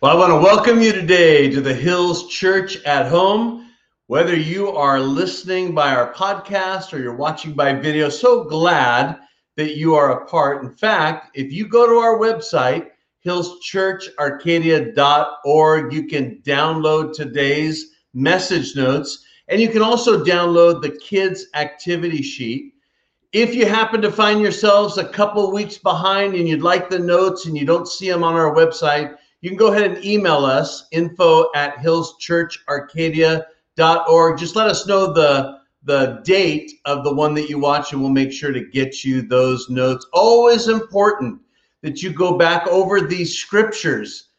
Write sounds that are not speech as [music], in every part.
Well, I want to welcome you today to the Hills Church at Home. Whether you are listening by our podcast or you're watching by video, so glad that you are a part. In fact, if you go to our website, hillschurcharcadia.org, you can download today's message notes and you can also download the kids' activity sheet. If you happen to find yourselves a couple weeks behind and you'd like the notes and you don't see them on our website, you can go ahead and email us info at hillschurcharcadia.org. Just let us know the the date of the one that you watch and we'll make sure to get you those notes. Always important that you go back over these scriptures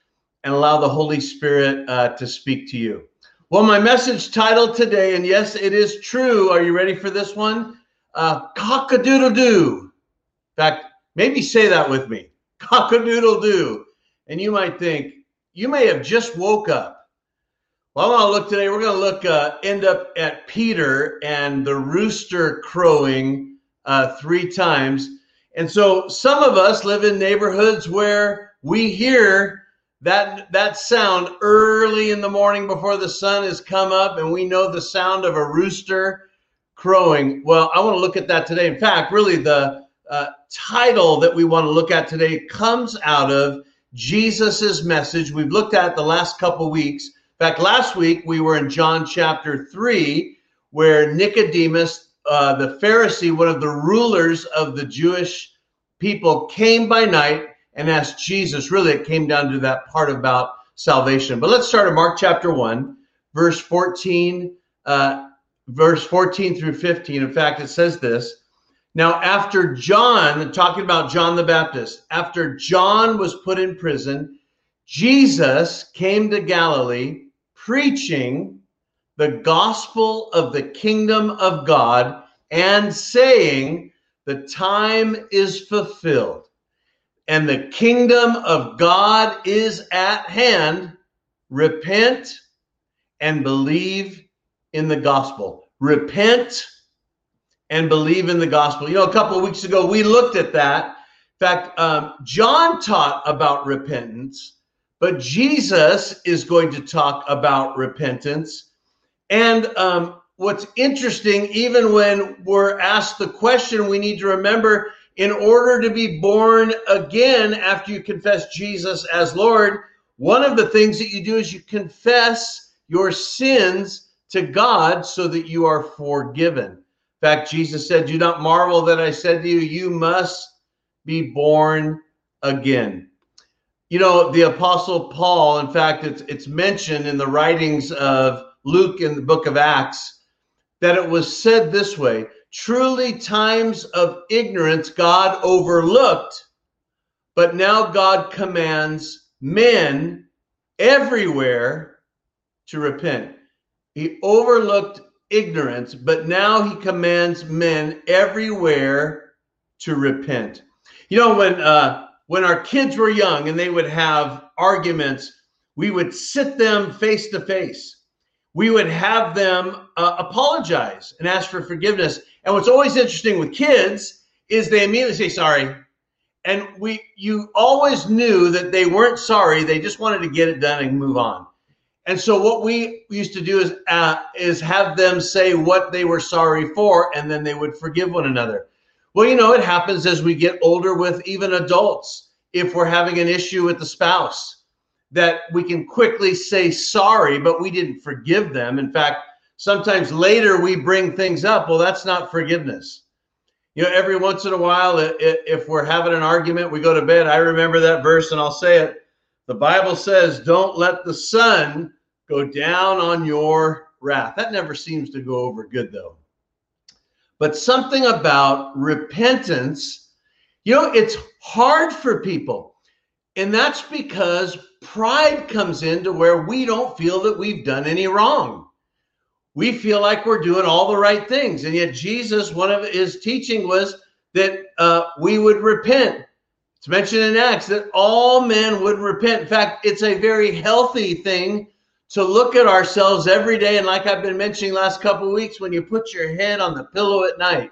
and allow the Holy Spirit uh, to speak to you. Well, my message title today, and yes, it is true. Are you ready for this one? Uh, cock-a-doodle doo. In fact, maybe say that with me. Cock-a-doodle doo. And you might think, you may have just woke up. Well, I want to look today, we're going to look, uh, end up at Peter and the rooster crowing uh, three times. And so some of us live in neighborhoods where we hear that that sound early in the morning before the sun has come up and we know the sound of a rooster crowing. Well, I want to look at that today. In fact, really the uh, title that we want to look at today comes out of Jesus's message. We've looked at the last couple weeks. In fact, last week we were in John chapter 3, where Nicodemus, uh, the Pharisee, one of the rulers of the Jewish people, came by night and asked Jesus. Really, it came down to that part about salvation. But let's start in Mark chapter 1, verse 14, uh, verse 14 through 15. In fact, it says this. Now, after John, talking about John the Baptist, after John was put in prison, Jesus came to Galilee preaching the gospel of the kingdom of God and saying, The time is fulfilled and the kingdom of God is at hand. Repent and believe in the gospel. Repent and believe in the gospel. You know, a couple of weeks ago, we looked at that. In fact, um, John taught about repentance, but Jesus is going to talk about repentance. And um, what's interesting, even when we're asked the question, we need to remember in order to be born again after you confess Jesus as Lord, one of the things that you do is you confess your sins to God so that you are forgiven. In fact, Jesus said, Do not marvel that I said to you, you must be born again. You know, the Apostle Paul, in fact, it's, it's mentioned in the writings of Luke in the book of Acts that it was said this way truly, times of ignorance God overlooked, but now God commands men everywhere to repent. He overlooked ignorance, but now he commands men everywhere to repent. You know, when uh, when our kids were young and they would have arguments, we would sit them face to face. We would have them uh, apologize and ask for forgiveness. And what's always interesting with kids is they immediately say sorry. And we you always knew that they weren't sorry, they just wanted to get it done and move on. And so what we used to do is uh, is have them say what they were sorry for, and then they would forgive one another. Well, you know, it happens as we get older with even adults. If we're having an issue with the spouse, that we can quickly say sorry, but we didn't forgive them. In fact, sometimes later we bring things up. Well, that's not forgiveness. You know, every once in a while, if we're having an argument, we go to bed. I remember that verse, and I'll say it. The Bible says, Don't let the sun go down on your wrath. That never seems to go over good, though. But something about repentance, you know, it's hard for people. And that's because pride comes into where we don't feel that we've done any wrong. We feel like we're doing all the right things. And yet, Jesus, one of his teaching was that uh, we would repent. It's mentioned in Acts that all men would repent. In fact, it's a very healthy thing to look at ourselves every day. And like I've been mentioning last couple weeks, when you put your head on the pillow at night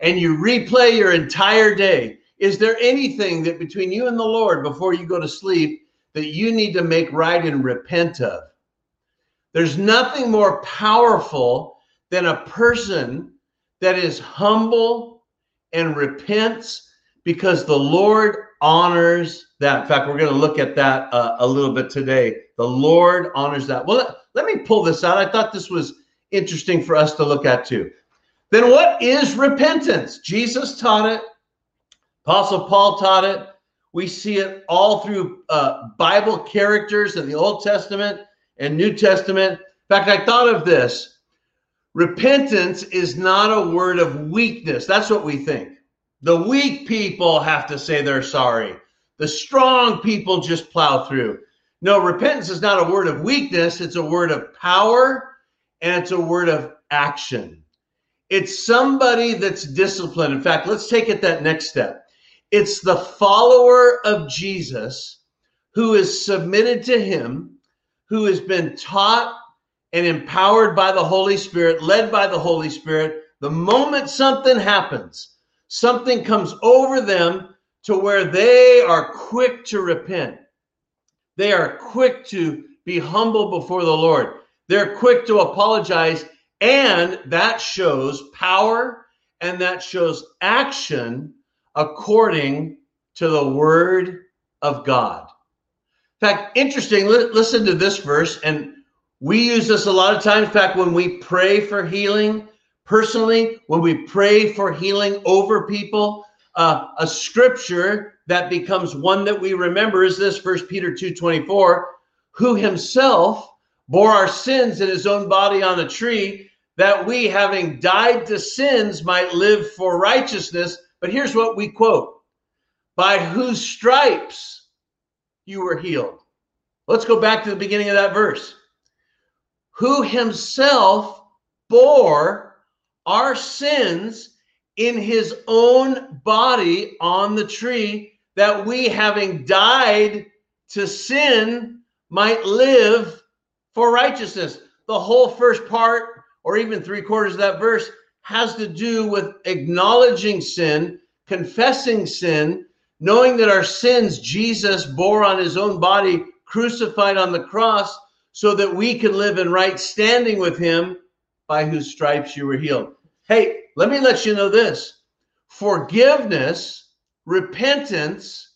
and you replay your entire day, is there anything that between you and the Lord before you go to sleep that you need to make right and repent of. There's nothing more powerful than a person that is humble and repents because the Lord honors that. In fact, we're going to look at that uh, a little bit today. The Lord honors that. Well, let, let me pull this out. I thought this was interesting for us to look at too. Then, what is repentance? Jesus taught it, Apostle Paul taught it. We see it all through uh, Bible characters in the Old Testament and New Testament. In fact, I thought of this repentance is not a word of weakness. That's what we think. The weak people have to say they're sorry, the strong people just plow through. No, repentance is not a word of weakness, it's a word of power and it's a word of action. It's somebody that's disciplined. In fact, let's take it that next step. It's the follower of Jesus who is submitted to him, who has been taught and empowered by the Holy Spirit, led by the Holy Spirit. The moment something happens, something comes over them to where they are quick to repent. They are quick to be humble before the Lord. They're quick to apologize and that shows power and that shows action according to the word of God. In fact, interesting, listen to this verse, and we use this a lot of times. In fact, when we pray for healing, personally, when we pray for healing over people, uh, a scripture that becomes one that we remember is this First Peter 2:24, who himself bore our sins in his own body on a tree, that we, having died to sins, might live for righteousness. But here's what we quote by whose stripes you were healed. Let's go back to the beginning of that verse. Who himself bore our sins in his own body on the tree, that we, having died to sin, might live for righteousness. The whole first part, or even three quarters of that verse, has to do with acknowledging sin, confessing sin, knowing that our sins Jesus bore on his own body, crucified on the cross, so that we could live in right standing with him by whose stripes you were healed. Hey, let me let you know this forgiveness, repentance,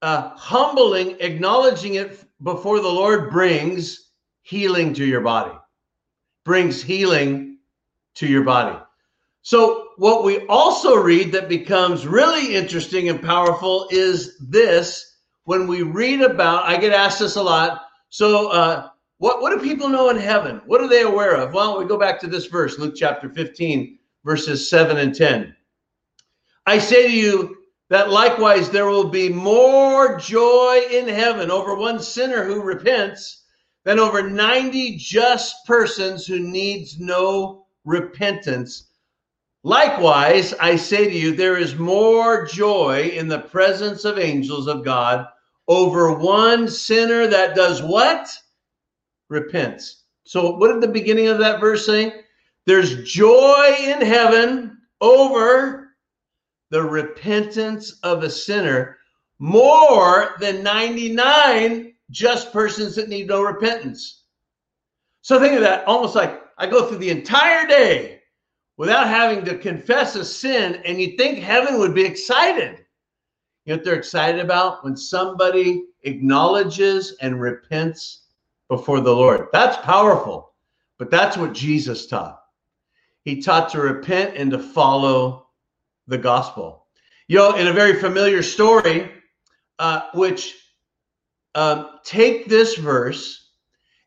uh, humbling, acknowledging it before the Lord brings healing to your body, brings healing to your body. So, what we also read that becomes really interesting and powerful is this when we read about, I get asked this a lot. So, uh, what, what do people know in heaven? What are they aware of? Well, we go back to this verse, Luke chapter 15, verses 7 and 10. I say to you that likewise there will be more joy in heaven over one sinner who repents than over 90 just persons who needs no repentance. Likewise, I say to you, there is more joy in the presence of angels of God over one sinner that does what? Repents. So, what did the beginning of that verse say? There's joy in heaven over the repentance of a sinner more than 99 just persons that need no repentance. So think of that almost like I go through the entire day without having to confess a sin, and you think heaven would be excited. You know what they're excited about? When somebody acknowledges and repents before the Lord. That's powerful, but that's what Jesus taught. He taught to repent and to follow the gospel. You know, in a very familiar story, uh, which um, take this verse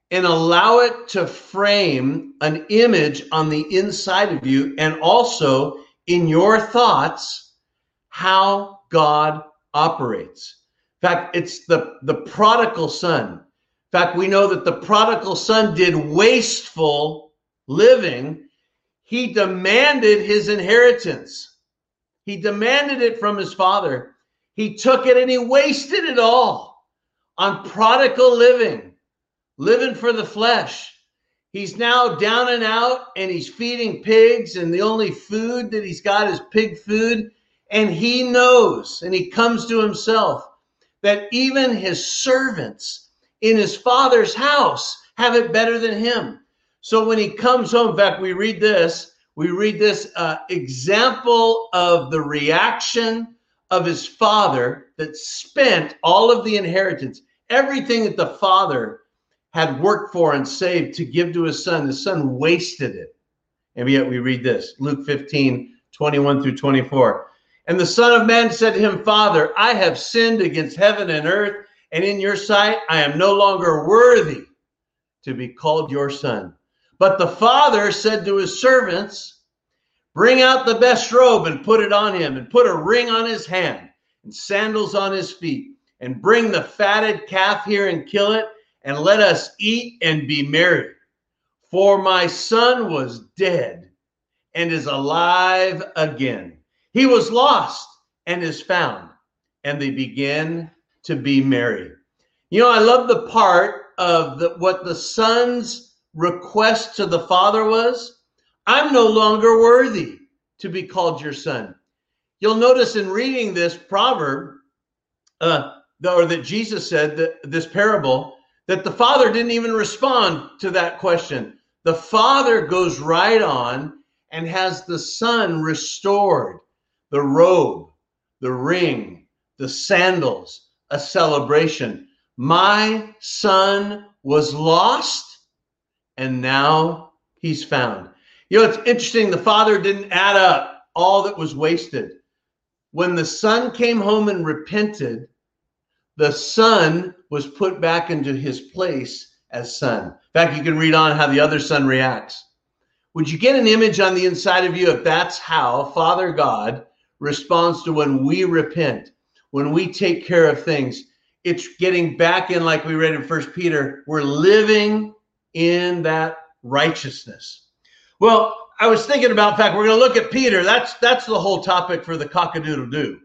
and allow it to frame an image on the inside of you and also in your thoughts how God operates. In fact, it's the, the prodigal son. In fact, we know that the prodigal son did wasteful living. He demanded his inheritance. He demanded it from his father. He took it and he wasted it all on prodigal living, living for the flesh. He's now down and out and he's feeding pigs, and the only food that he's got is pig food. And he knows and he comes to himself that even his servants in his father's house have it better than him. So when he comes home, in fact, we read this, we read this uh, example of the reaction of his father that spent all of the inheritance, everything that the father had worked for and saved to give to his son. The son wasted it. And yet we read this Luke 15, 21 through 24. And the Son of Man said to him, Father, I have sinned against heaven and earth, and in your sight I am no longer worthy to be called your son. But the Father said to his servants, Bring out the best robe and put it on him, and put a ring on his hand and sandals on his feet, and bring the fatted calf here and kill it, and let us eat and be merry. For my son was dead and is alive again. He was lost and is found, and they begin to be merry. You know, I love the part of the, what the son's request to the father was I'm no longer worthy to be called your son. You'll notice in reading this proverb, uh, or that Jesus said that this parable, that the father didn't even respond to that question. The father goes right on and has the son restored the robe, the ring, the sandals, a celebration. My son was lost and now he's found. You know, it's interesting. The father didn't add up all that was wasted. When the son came home and repented, the son was put back into his place as son. In fact, you can read on how the other son reacts. Would you get an image on the inside of you if that's how Father God responds to when we repent, when we take care of things. It's getting back in, like we read in First Peter, we're living in that righteousness. Well, I was thinking about, in fact, we're going to look at Peter. That's that's the whole topic for the cockadoodle doo,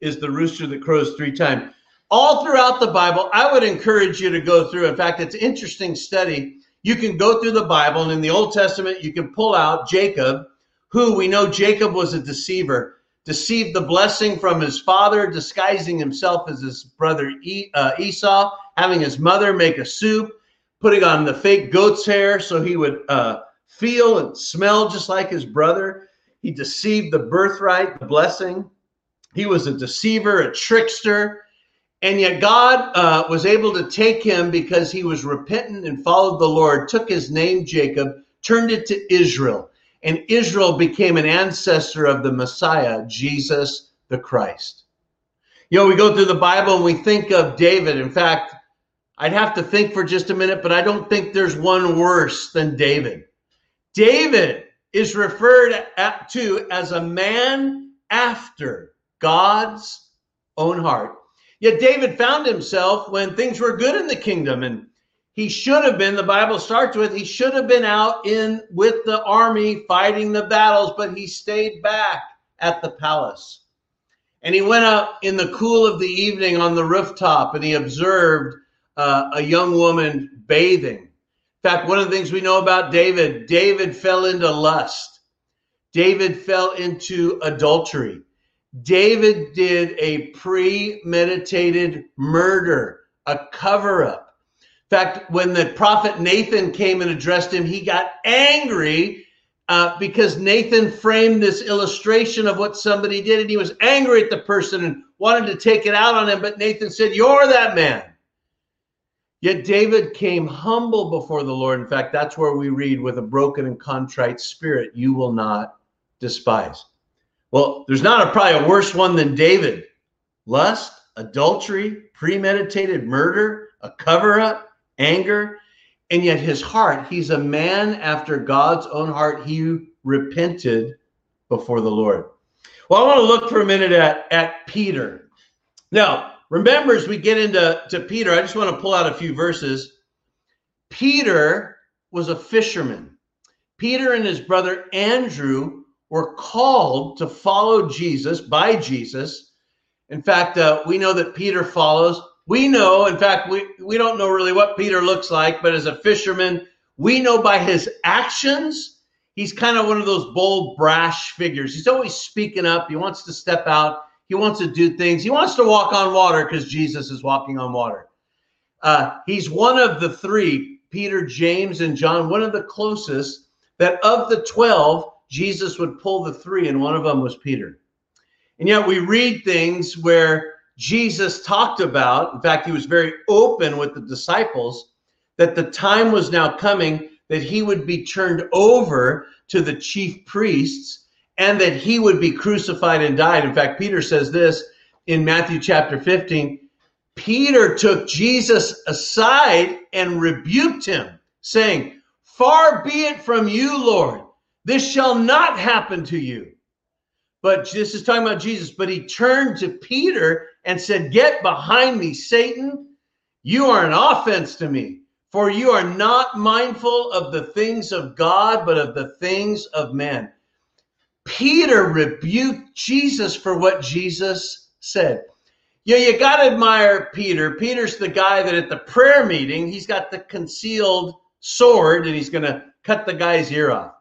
is the rooster that crows three times. All throughout the Bible, I would encourage you to go through. In fact, it's interesting study. You can go through the Bible, and in the Old Testament, you can pull out Jacob, who we know Jacob was a deceiver deceived the blessing from his father, disguising himself as his brother uh, Esau, having his mother make a soup, putting on the fake goat's hair so he would uh, feel and smell just like his brother. He deceived the birthright, the blessing. He was a deceiver, a trickster. And yet God uh, was able to take him because he was repentant and followed the Lord, took his name, Jacob, turned it to Israel and Israel became an ancestor of the Messiah, Jesus the Christ. You know, we go through the Bible and we think of David. In fact, I'd have to think for just a minute, but I don't think there's one worse than David. David is referred to as a man after God's own heart. Yet David found himself when things were good in the kingdom and he should have been the bible starts with he should have been out in with the army fighting the battles but he stayed back at the palace and he went out in the cool of the evening on the rooftop and he observed uh, a young woman bathing in fact one of the things we know about david david fell into lust david fell into adultery david did a premeditated murder a cover up In fact, when the prophet Nathan came and addressed him, he got angry uh, because Nathan framed this illustration of what somebody did, and he was angry at the person and wanted to take it out on him. But Nathan said, You're that man. Yet David came humble before the Lord. In fact, that's where we read, with a broken and contrite spirit, you will not despise. Well, there's not a, probably a worse one than David lust, adultery, premeditated murder, a cover up anger, and yet his heart, he's a man after God's own heart. He repented before the Lord. Well, I want to look for a minute at, at Peter. Now, remember, as we get into to Peter, I just want to pull out a few verses. Peter was a fisherman. Peter and his brother Andrew were called to follow Jesus by Jesus. In fact, uh, we know that Peter follows we know, in fact, we, we don't know really what Peter looks like, but as a fisherman, we know by his actions, he's kind of one of those bold, brash figures. He's always speaking up. He wants to step out. He wants to do things. He wants to walk on water because Jesus is walking on water. Uh, he's one of the three, Peter, James, and John, one of the closest that of the 12, Jesus would pull the three, and one of them was Peter. And yet we read things where Jesus talked about, in fact, he was very open with the disciples, that the time was now coming that he would be turned over to the chief priests and that he would be crucified and died. In fact, Peter says this in Matthew chapter 15 Peter took Jesus aside and rebuked him, saying, Far be it from you, Lord. This shall not happen to you. But this is talking about Jesus. But he turned to Peter and said, Get behind me, Satan. You are an offense to me, for you are not mindful of the things of God, but of the things of men. Peter rebuked Jesus for what Jesus said. Yeah, you got to admire Peter. Peter's the guy that at the prayer meeting, he's got the concealed sword and he's going to cut the guy's ear off.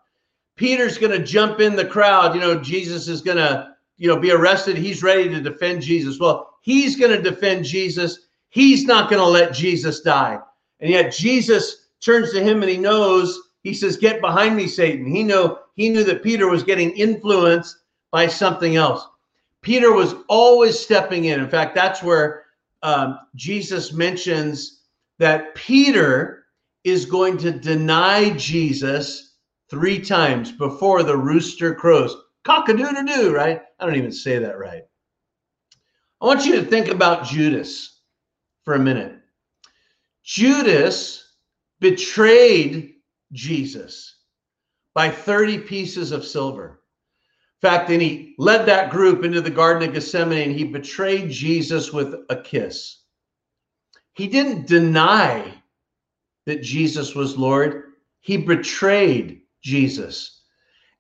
Peter's going to jump in the crowd. You know, Jesus is going to, you know, be arrested. He's ready to defend Jesus. Well, he's going to defend Jesus. He's not going to let Jesus die. And yet Jesus turns to him and he knows, he says, Get behind me, Satan. He know he knew that Peter was getting influenced by something else. Peter was always stepping in. In fact, that's where um, Jesus mentions that Peter is going to deny Jesus three times before the rooster crows. Cock a doodle doo, right? I don't even say that right. I want you to think about Judas for a minute. Judas betrayed Jesus by 30 pieces of silver In fact, then he led that group into the Garden of Gethsemane and he betrayed Jesus with a kiss. He didn't deny that Jesus was Lord, he betrayed Jesus.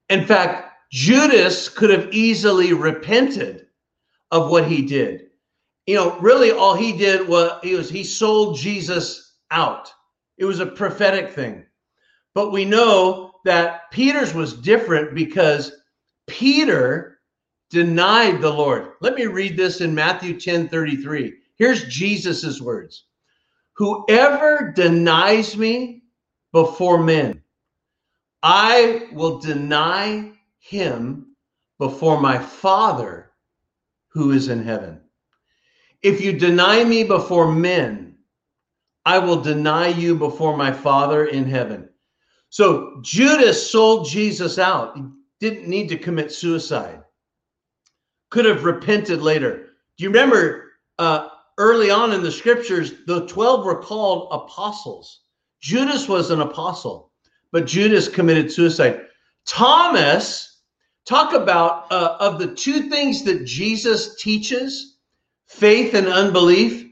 In fact, Judas could have easily repented of what he did. You know, really all he did was he was he sold Jesus out. It was a prophetic thing. But we know that Peter's was different because Peter denied the Lord. Let me read this in Matthew 10 33. Here's Jesus's words Whoever denies me before men, I will deny him before my Father who is in heaven. If you deny me before men, I will deny you before my Father in heaven. So Judas sold Jesus out He didn't need to commit suicide, could have repented later. Do you remember uh, early on in the scriptures, the 12 were called apostles? Judas was an apostle, but Judas committed suicide. Thomas, talk about uh, of the two things that Jesus teaches faith and unbelief.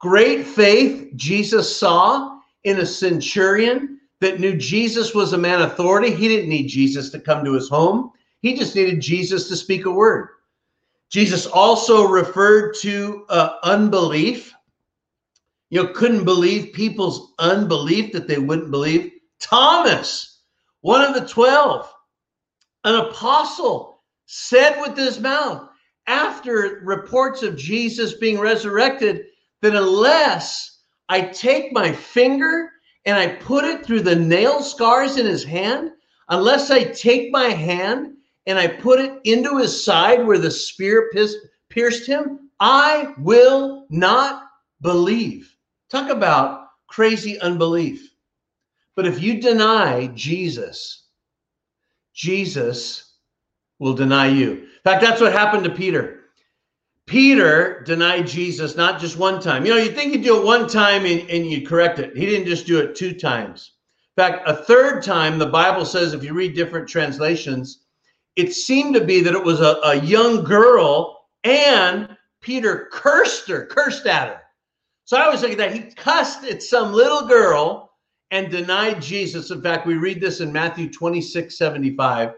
Great faith Jesus saw in a centurion that knew Jesus was a man of authority. He didn't need Jesus to come to his home. He just needed Jesus to speak a word. Jesus also referred to uh, unbelief. You know, couldn't believe people's unbelief that they wouldn't believe. Thomas, one of the 12, an apostle, said with his mouth after reports of Jesus being resurrected that unless I take my finger and I put it through the nail scars in his hand, unless I take my hand and I put it into his side where the spear pierced him, I will not believe. Talk about crazy unbelief. But if you deny Jesus, Jesus will deny you. In fact, that's what happened to Peter. Peter denied Jesus not just one time. You know, you think you do it one time and, and you correct it. He didn't just do it two times. In fact, a third time, the Bible says, if you read different translations, it seemed to be that it was a, a young girl and Peter cursed her, cursed at her. So I was thinking that he cussed at some little girl and denied Jesus. In fact, we read this in Matthew 26 75.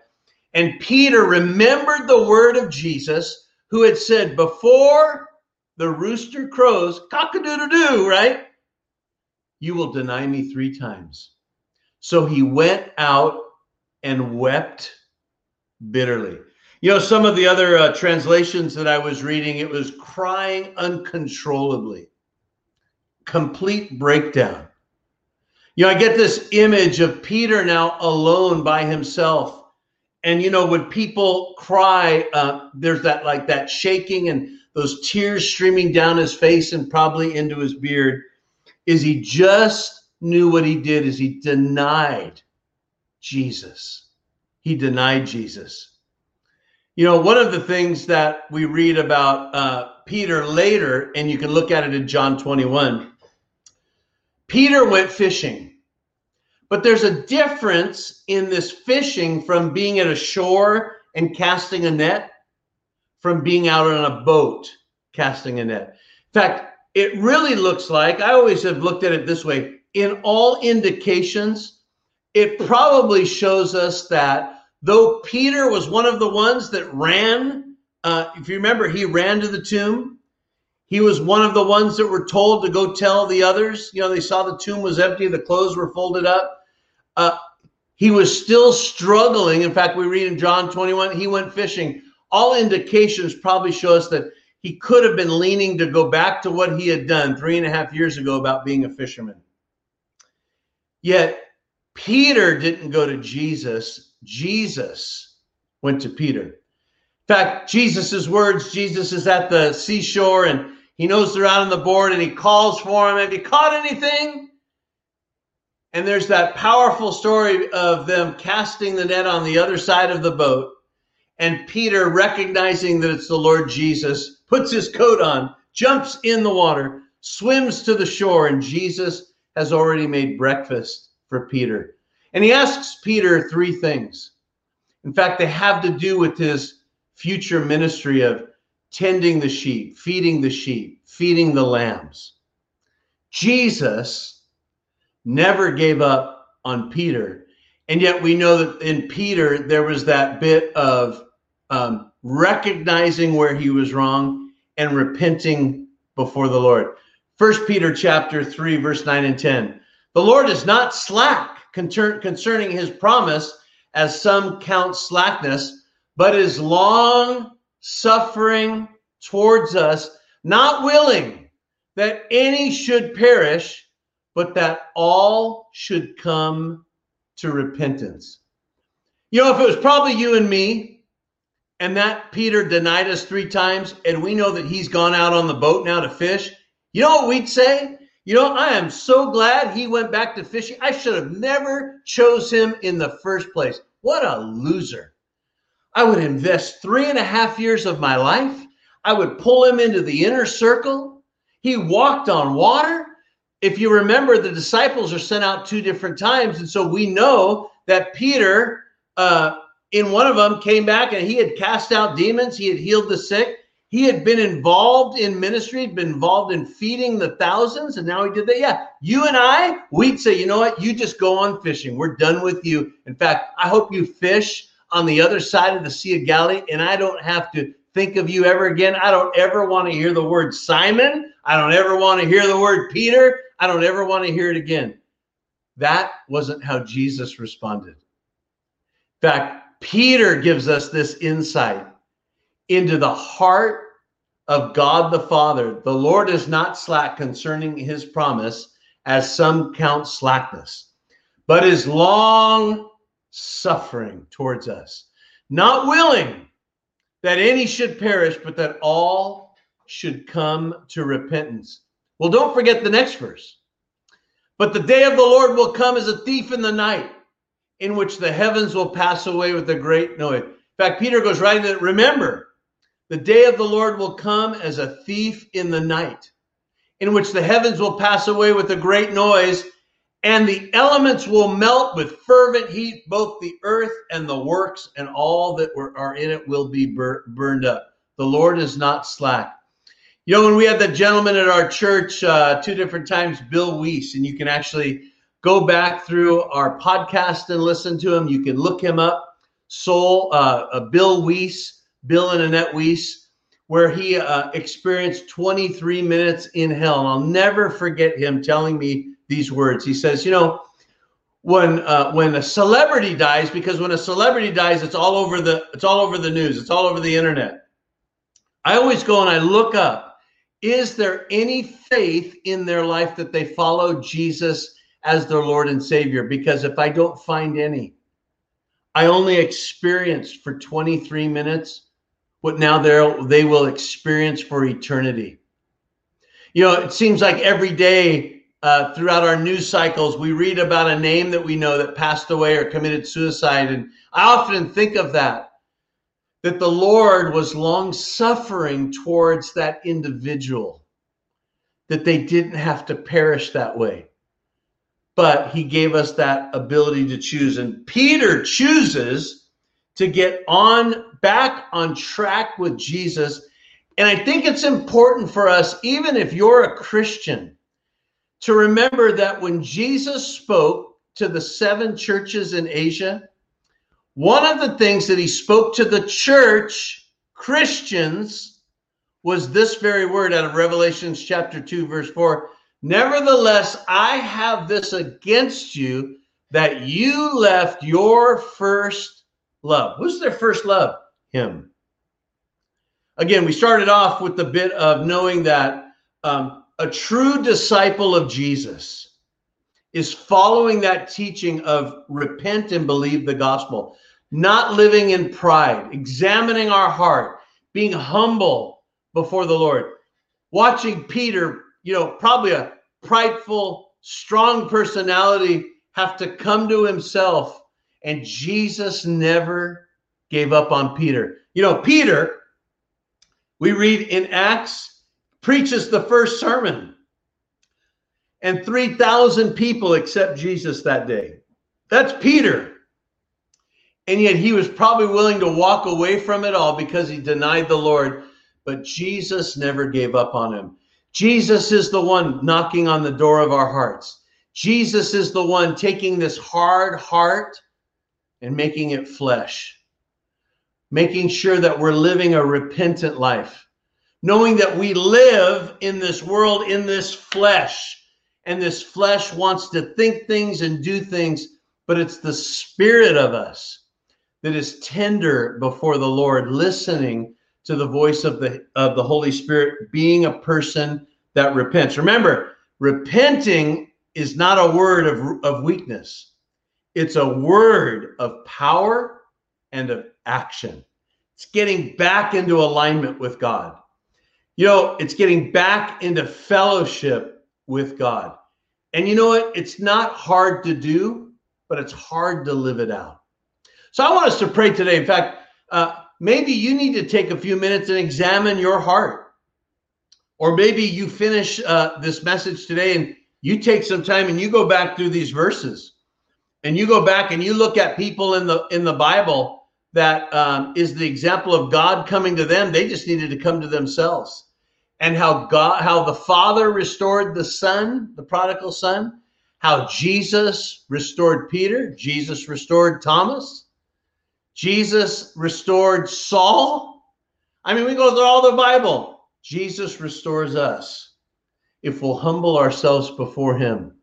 And Peter remembered the word of Jesus who had said, Before the rooster crows, cock a doodle doo, right? You will deny me three times. So he went out and wept bitterly. You know, some of the other uh, translations that I was reading, it was crying uncontrollably, complete breakdown. You know, I get this image of Peter now alone by himself. And, you know, when people cry, uh, there's that like that shaking and those tears streaming down his face and probably into his beard. Is he just knew what he did is he denied Jesus. He denied Jesus. You know, one of the things that we read about uh, Peter later, and you can look at it in John 21, Peter went fishing. But there's a difference in this fishing from being at a shore and casting a net from being out on a boat casting a net. In fact, it really looks like I always have looked at it this way in all indications, it probably shows us that though Peter was one of the ones that ran, uh, if you remember, he ran to the tomb. He was one of the ones that were told to go tell the others. You know, they saw the tomb was empty, the clothes were folded up. Uh, he was still struggling. In fact, we read in John 21, he went fishing. All indications probably show us that he could have been leaning to go back to what he had done three and a half years ago about being a fisherman. Yet Peter didn't go to Jesus, Jesus went to Peter. In fact, Jesus' words, Jesus is at the seashore and he knows they're out on the board and he calls for him. Have you caught anything? And there's that powerful story of them casting the net on the other side of the boat. And Peter, recognizing that it's the Lord Jesus, puts his coat on, jumps in the water, swims to the shore, and Jesus has already made breakfast for Peter. And he asks Peter three things. In fact, they have to do with his future ministry of tending the sheep, feeding the sheep, feeding the lambs. Jesus never gave up on Peter. And yet we know that in Peter, there was that bit of um, recognizing where he was wrong and repenting before the Lord. First Peter chapter 3 verse 9 and 10. The Lord is not slack concerning his promise as some count slackness, but is long suffering towards us, not willing that any should perish, but that all should come to repentance. You know, if it was probably you and me, and that Peter denied us three times, and we know that he's gone out on the boat now to fish, you know what we'd say? You know, I am so glad he went back to fishing. I should have never chose him in the first place. What a loser. I would invest three and a half years of my life. I would pull him into the inner circle. He walked on water. If you remember, the disciples are sent out two different times. And so we know that Peter, uh, in one of them, came back and he had cast out demons, he had healed the sick. He had been involved in ministry, had been involved in feeding the thousands, and now he did that. Yeah, you and I, we'd say, you know what? You just go on fishing. We're done with you. In fact, I hope you fish on the other side of the Sea of Galilee, and I don't have to think of you ever again. I don't ever want to hear the word Simon. I don't ever want to hear the word Peter. I don't ever want to hear it again. That wasn't how Jesus responded. In fact, Peter gives us this insight into the heart of God the Father. The Lord is not slack concerning his promise, as some count slackness, but is long suffering towards us, not willing that any should perish, but that all should come to repentance. Well, don't forget the next verse. But the day of the Lord will come as a thief in the night, in which the heavens will pass away with a great noise. In fact, Peter goes right into it. Remember, the day of the Lord will come as a thief in the night, in which the heavens will pass away with a great noise, and the elements will melt with fervent heat. Both the earth and the works and all that are in it will be bur- burned up. The Lord is not slack. You know, when we had the gentleman at our church uh, two different times, Bill Wiese, and you can actually go back through our podcast and listen to him. You can look him up. Soul, uh, uh, Bill Wiese Bill and Annette Wiese, where he uh, experienced 23 minutes in hell. And I'll never forget him telling me these words. He says, You know, when uh, when a celebrity dies because when a celebrity dies it's all over the it's all over the news it's all over the internet. I always go and i look up is there any faith in their life that they follow jesus as their lord and savior? Because if i don't find any i only experienced for 23 minutes what now they will experience for eternity. You know it seems like every day uh, throughout our news cycles, we read about a name that we know that passed away or committed suicide. And I often think of that, that the Lord was long suffering towards that individual, that they didn't have to perish that way. But he gave us that ability to choose. And Peter chooses to get on back on track with Jesus. And I think it's important for us, even if you're a Christian, to remember that when Jesus spoke to the seven churches in Asia, one of the things that he spoke to the church, Christians, was this very word out of Revelations chapter 2, verse 4. Nevertheless, I have this against you that you left your first love. Who's their first love? Him. Again, we started off with the bit of knowing that um, a true disciple of Jesus is following that teaching of repent and believe the gospel, not living in pride, examining our heart, being humble before the Lord. Watching Peter, you know, probably a prideful, strong personality have to come to himself, and Jesus never gave up on Peter. You know, Peter, we read in Acts preaches the first sermon. And 3,000 people accept Jesus that day. That's Peter. And yet he was probably willing to walk away from it all because he denied the Lord. But Jesus never gave up on him. Jesus is the one knocking on the door of our hearts. Jesus is the one taking this hard heart and making it flesh, making sure that we're living a repentant life knowing that we live in this world in this flesh. And this flesh wants to think things and do things but it's the spirit of us that is tender before the lord listening to the voice of the of the holy spirit being a person that repents. Remember repenting is not a word of, of weakness. It's a word of power and of action. It's getting back into alignment with god you know, it's getting back into fellowship with God. And you know what? It's not hard to do, but it's hard to live it out. So I want us to pray today. In fact, uh, maybe you need to take a few minutes and examine your heart. Or maybe you finish uh, this message today and you take some time and you go back through these verses and you go back and you look at people in the in the Bible that um, is the example of God coming to them. They just needed to come to themselves and how God, how the Father restored the Son, the prodigal son, how Jesus restored Peter, Jesus restored Thomas, Jesus restored Saul. I mean, we go through all the Bible. Jesus restores us if we'll humble ourselves before Him,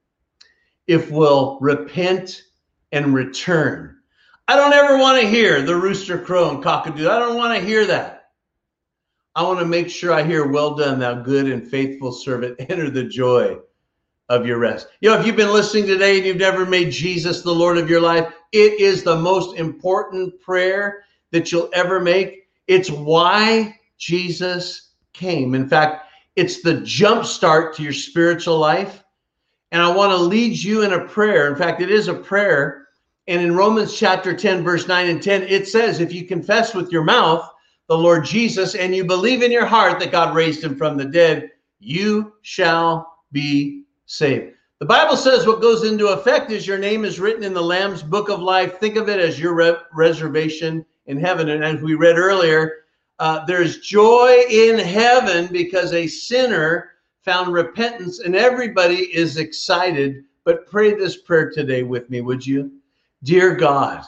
if we'll repent and return. I don't ever want to hear the rooster crow and cockadoo. I don't want to hear that. I want to make sure I hear, well done, thou good and faithful servant. [laughs] Enter the joy of your rest. You know, if you've been listening today and you've never made Jesus the Lord of your life, it is the most important prayer that you'll ever make. It's why Jesus came. In fact, it's the jump start to your spiritual life. And I want to lead you in a prayer. In fact, it is a prayer. And in Romans chapter 10, verse 9 and 10, it says, if you confess with your mouth the Lord Jesus and you believe in your heart that God raised him from the dead, you shall be saved. The Bible says what goes into effect is your name is written in the Lamb's book of life. Think of it as your re- reservation in heaven. And as we read earlier, uh, there's joy in heaven because a sinner found repentance and everybody is excited. But pray this prayer today with me, would you? Dear God,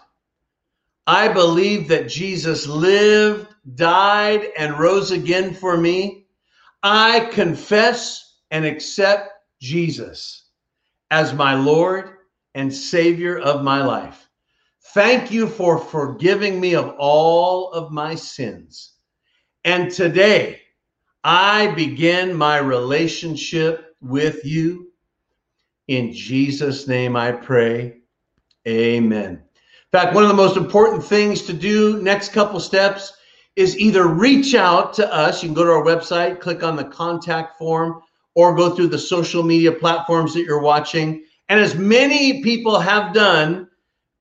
I believe that Jesus lived died, and rose again for me, I confess and accept Jesus as my Lord and Savior of my life. Thank you for forgiving me of all of my sins. And today, I begin my relationship with you. In Jesus' name I pray. Amen. In fact, one of the most important things to do next couple steps is either reach out to us. You can go to our website, click on the contact form, or go through the social media platforms that you're watching. And as many people have done,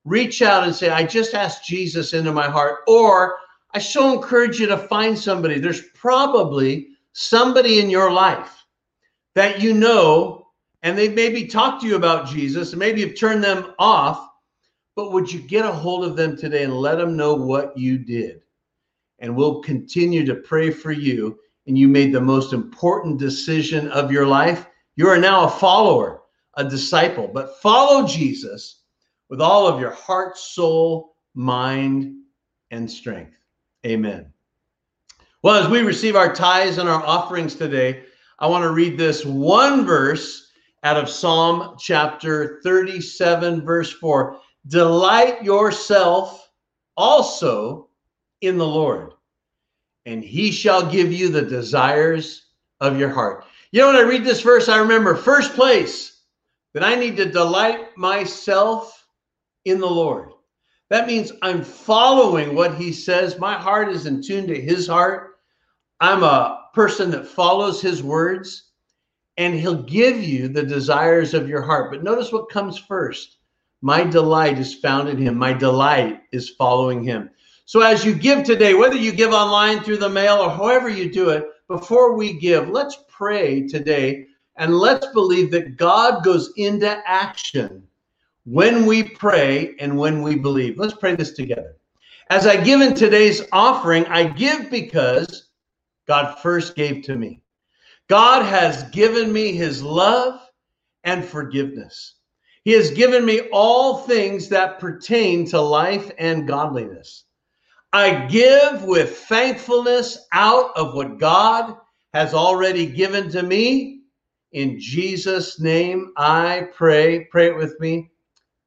reach out and say, I just asked Jesus into my heart. Or I so encourage you to find somebody. There's probably somebody in your life that you know, and they've maybe talked to you about Jesus, and maybe you've turned them off. But would you get a hold of them today and let them know what you did? And we'll continue to pray for you. And you made the most important decision of your life. You are now a follower, a disciple, but follow Jesus with all of your heart, soul, mind, and strength. Amen. Well, as we receive our tithes and our offerings today, I want to read this one verse out of Psalm chapter 37, verse 4. Delight yourself also in the Lord, and he shall give you the desires of your heart. You know, when I read this verse, I remember first place that I need to delight myself in the Lord. That means I'm following what he says. My heart is in tune to his heart. I'm a person that follows his words, and he'll give you the desires of your heart. But notice what comes first. My delight is found in him. My delight is following him. So as you give today, whether you give online through the mail or however you do it, before we give, let's pray today and let's believe that God goes into action when we pray and when we believe. Let's pray this together. As I give in today's offering, I give because God first gave to me. God has given me his love and forgiveness. He has given me all things that pertain to life and godliness. I give with thankfulness out of what God has already given to me. In Jesus' name, I pray. Pray it with me.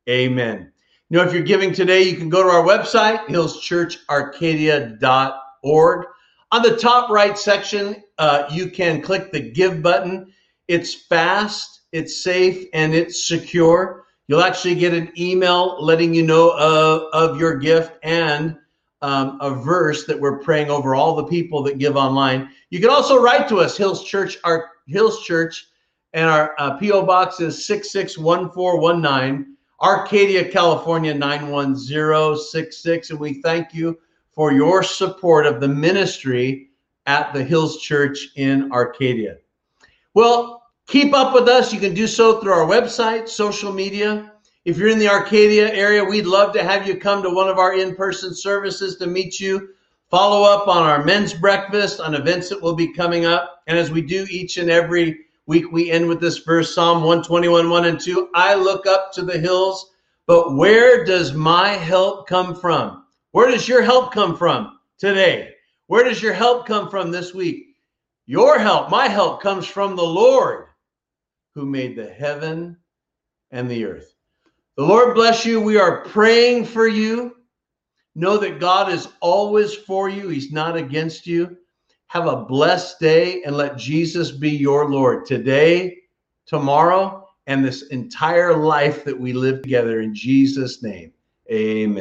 Amen. You know, if you're giving today, you can go to our website, hillschurcharcadia.org. On the top right section, uh, you can click the give button. It's fast, it's safe, and it's secure. You'll actually get an email letting you know of, of your gift and um, a verse that we're praying over all the people that give online. You can also write to us, Hills Church, our Hills Church, and our uh, PO box is 661419. Arcadia, California 91066. And we thank you for your support of the ministry at the Hills Church in Arcadia. Well, keep up with us. You can do so through our website, social media. If you're in the Arcadia area, we'd love to have you come to one of our in person services to meet you. Follow up on our men's breakfast, on events that will be coming up. And as we do each and every week we end with this verse Psalm 121, 1 and 2. I look up to the hills, but where does my help come from? Where does your help come from today? Where does your help come from this week? Your help, my help, comes from the Lord who made the heaven and the earth. The Lord bless you. We are praying for you. Know that God is always for you, He's not against you. Have a blessed day and let Jesus be your Lord today, tomorrow, and this entire life that we live together in Jesus' name. Amen.